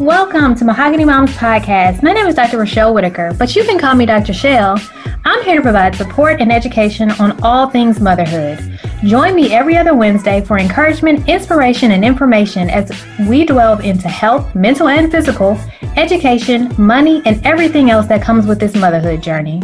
Welcome to Mahogany Moms Podcast. My name is Dr. Rochelle Whitaker, but you can call me Dr. Shell. I'm here to provide support and education on all things motherhood. Join me every other Wednesday for encouragement, inspiration, and information as we delve into health, mental and physical, education, money, and everything else that comes with this motherhood journey.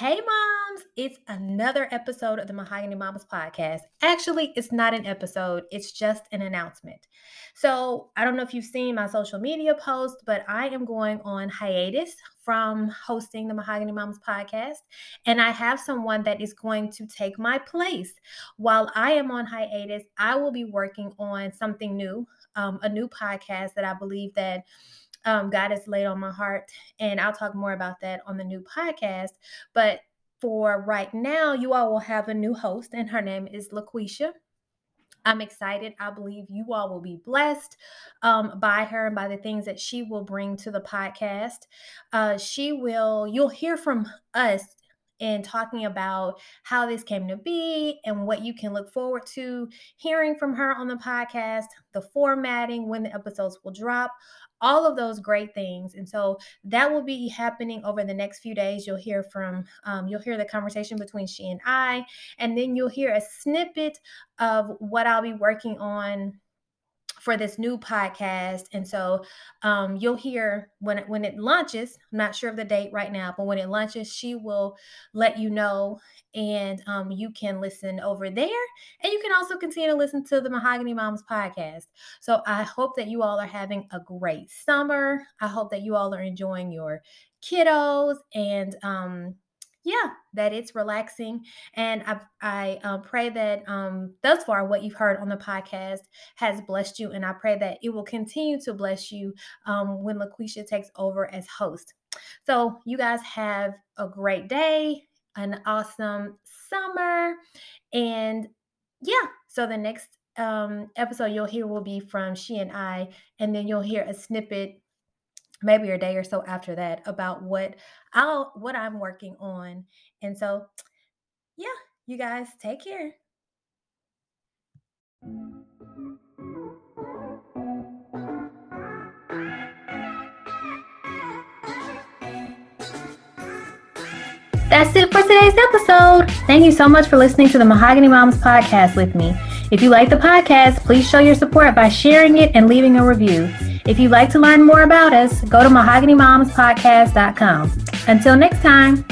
Hey, moms, it's another episode of the Mahogany Mamas podcast. Actually, it's not an episode, it's just an announcement. So, I don't know if you've seen my social media post, but I am going on hiatus from hosting the Mahogany Mamas podcast, and I have someone that is going to take my place. While I am on hiatus, I will be working on something new, um, a new podcast that I believe that um, God has laid on my heart. And I'll talk more about that on the new podcast. But for right now, you all will have a new host, and her name is LaQuisha. I'm excited. I believe you all will be blessed um, by her and by the things that she will bring to the podcast. Uh, she will, you'll hear from us in talking about how this came to be and what you can look forward to hearing from her on the podcast, the formatting, when the episodes will drop, all of those great things. And so that will be happening over the next few days. You'll hear from, um, you'll hear the conversation between she and I, and then you'll hear a snippet of what I'll be working on for this new podcast. And so um, you'll hear when it, when it launches. I'm not sure of the date right now, but when it launches, she will let you know, and um, you can listen over there. And you can also continue to listen to the Mahogany Moms podcast. So I hope that you all are having a great summer. I hope that you all are enjoying your kiddos and um, yeah, that it's relaxing. And I, I uh, pray that um, thus far, what you've heard on the podcast has blessed you. And I pray that it will continue to bless you um, when LaQuisha takes over as host. So, you guys have a great day, an awesome summer. And yeah, so the next um, episode you'll hear will be from she and I, and then you'll hear a snippet maybe a day or so after that about what I'll what I'm working on. And so yeah, you guys take care. That's it for today's episode. Thank you so much for listening to the Mahogany Moms podcast with me. If you like the podcast, please show your support by sharing it and leaving a review. If you'd like to learn more about us, go to mahoganymomspodcast.com. Until next time.